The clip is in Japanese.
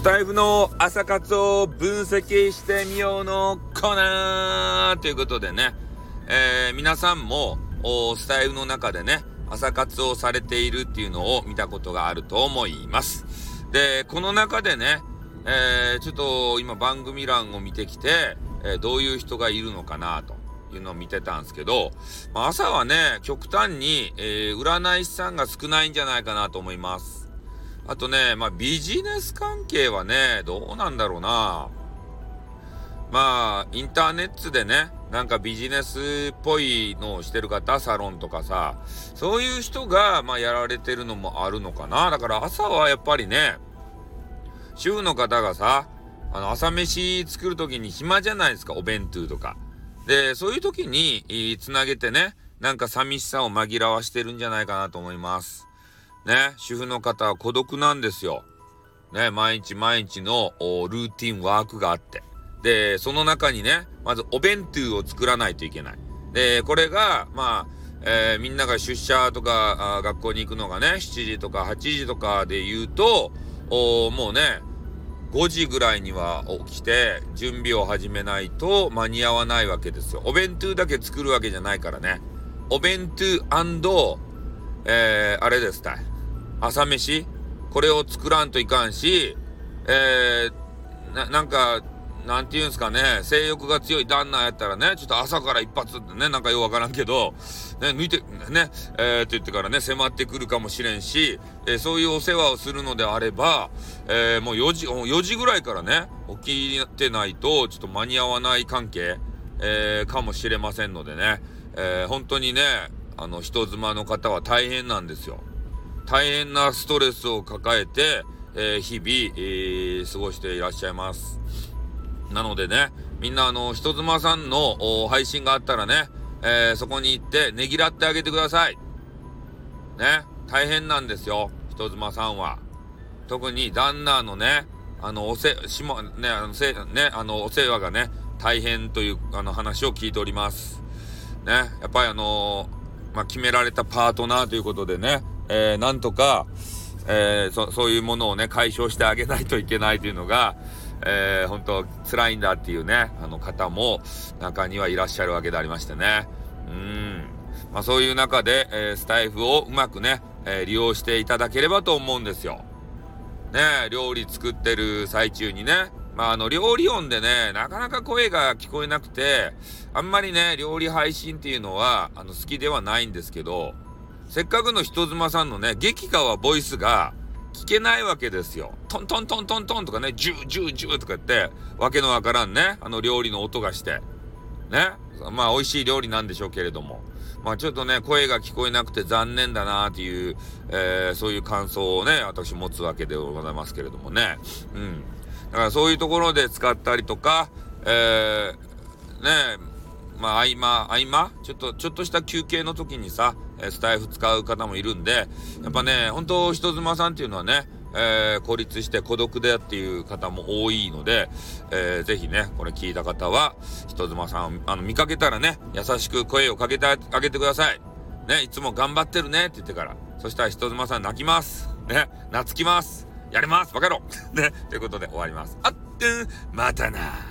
スタイフの朝活を分析してみようのコーナーということでね、えー、皆さんもスタイフの中でね、朝活をされているっていうのを見たことがあると思います。で、この中でね、えー、ちょっと今番組欄を見てきて、えー、どういう人がいるのかなというのを見てたんですけど、まあ、朝はね、極端に、えー、占い師さんが少ないんじゃないかなと思います。あとね、まあビジネス関係はね、どうなんだろうな。まあ、インターネットでね、なんかビジネスっぽいのをしてる方、サロンとかさ、そういう人が、まあやられてるのもあるのかな。だから朝はやっぱりね、主婦の方がさ、あの、朝飯作るときに暇じゃないですか、お弁当とか。で、そういう時に、つなげてね、なんか寂しさを紛らわしてるんじゃないかなと思います。ね、主婦の方は孤独なんですよ。ね、毎日毎日のルーティンワークがあって。で、その中にね、まずお弁当を作らないといけない。で、これが、まあ、えー、みんなが出社とか学校に行くのがね、7時とか8時とかで言うと、もうね、5時ぐらいには起きて準備を始めないと間に合わないわけですよ。お弁当だけ作るわけじゃないからね。お弁当えー、あれですたい。朝飯？これを作らんといかんし、えー、な、なんか、なんて言うんすかね、性欲が強い旦那やったらね、ちょっと朝から一発ってね、なんかようわからんけど、ね、抜いて、ね、えー、って言ってからね、迫ってくるかもしれんし、えー、そういうお世話をするのであれば、えー、もう4時、4時ぐらいからね、起きてないと、ちょっと間に合わない関係、えー、かもしれませんのでね、えー、本当にね、あの、人妻の方は大変なんですよ。大変なストレスを抱えて、えー、日々、えー、過ごしていらっしゃいます。なのでね、みんなあの、人妻さんの配信があったらね、えー、そこに行ってねぎらってあげてください。ね、大変なんですよ、人妻さんは。特に旦那のね、あの、おせ、しも、ね、あの、せ、ね、あの、お世話がね、大変という、あの、話を聞いております。ね、やっぱりあのまあ、決められたパートナーということでね、えー、なんとか、えー、そ、そういうものをね、解消してあげないといけないというのが、えー、本当辛いんだっていうね、あの方も中にはいらっしゃるわけでありましてね。うん。まあそういう中で、えー、スタイフをうまくね、えー、利用していただければと思うんですよ。ね料理作ってる最中にね、まああの料理音でね、なかなか声が聞こえなくて、あんまりね、料理配信っていうのは、あの好きではないんですけど、せっかくの人妻さんのね、激川ボイスが聞けないわけですよ。トントントントントンとかね、ジュージュージューとか言って、わけのわからんね、あの料理の音がして。ね。まあ美味しい料理なんでしょうけれども。まあちょっとね、声が聞こえなくて残念だなっていう、えー、そういう感想をね、私持つわけでございますけれどもね。うん。だからそういうところで使ったりとか、えー、ね、まあ合間、合間？ちょっと、ちょっとした休憩の時にさ、えスタイフ使う方もいるんで、やっぱね、本当人妻さんっていうのはね、えー、孤立して孤独でっていう方も多いので、えー、ぜひね、これ聞いた方は、人妻さん、あの、見かけたらね、優しく声をかけてあげてください。ね、いつも頑張ってるねって言ってから。そしたら人妻さん泣きます。ね、懐きます。やりますバカ野郎 ね、ということで終わります。あってん、またな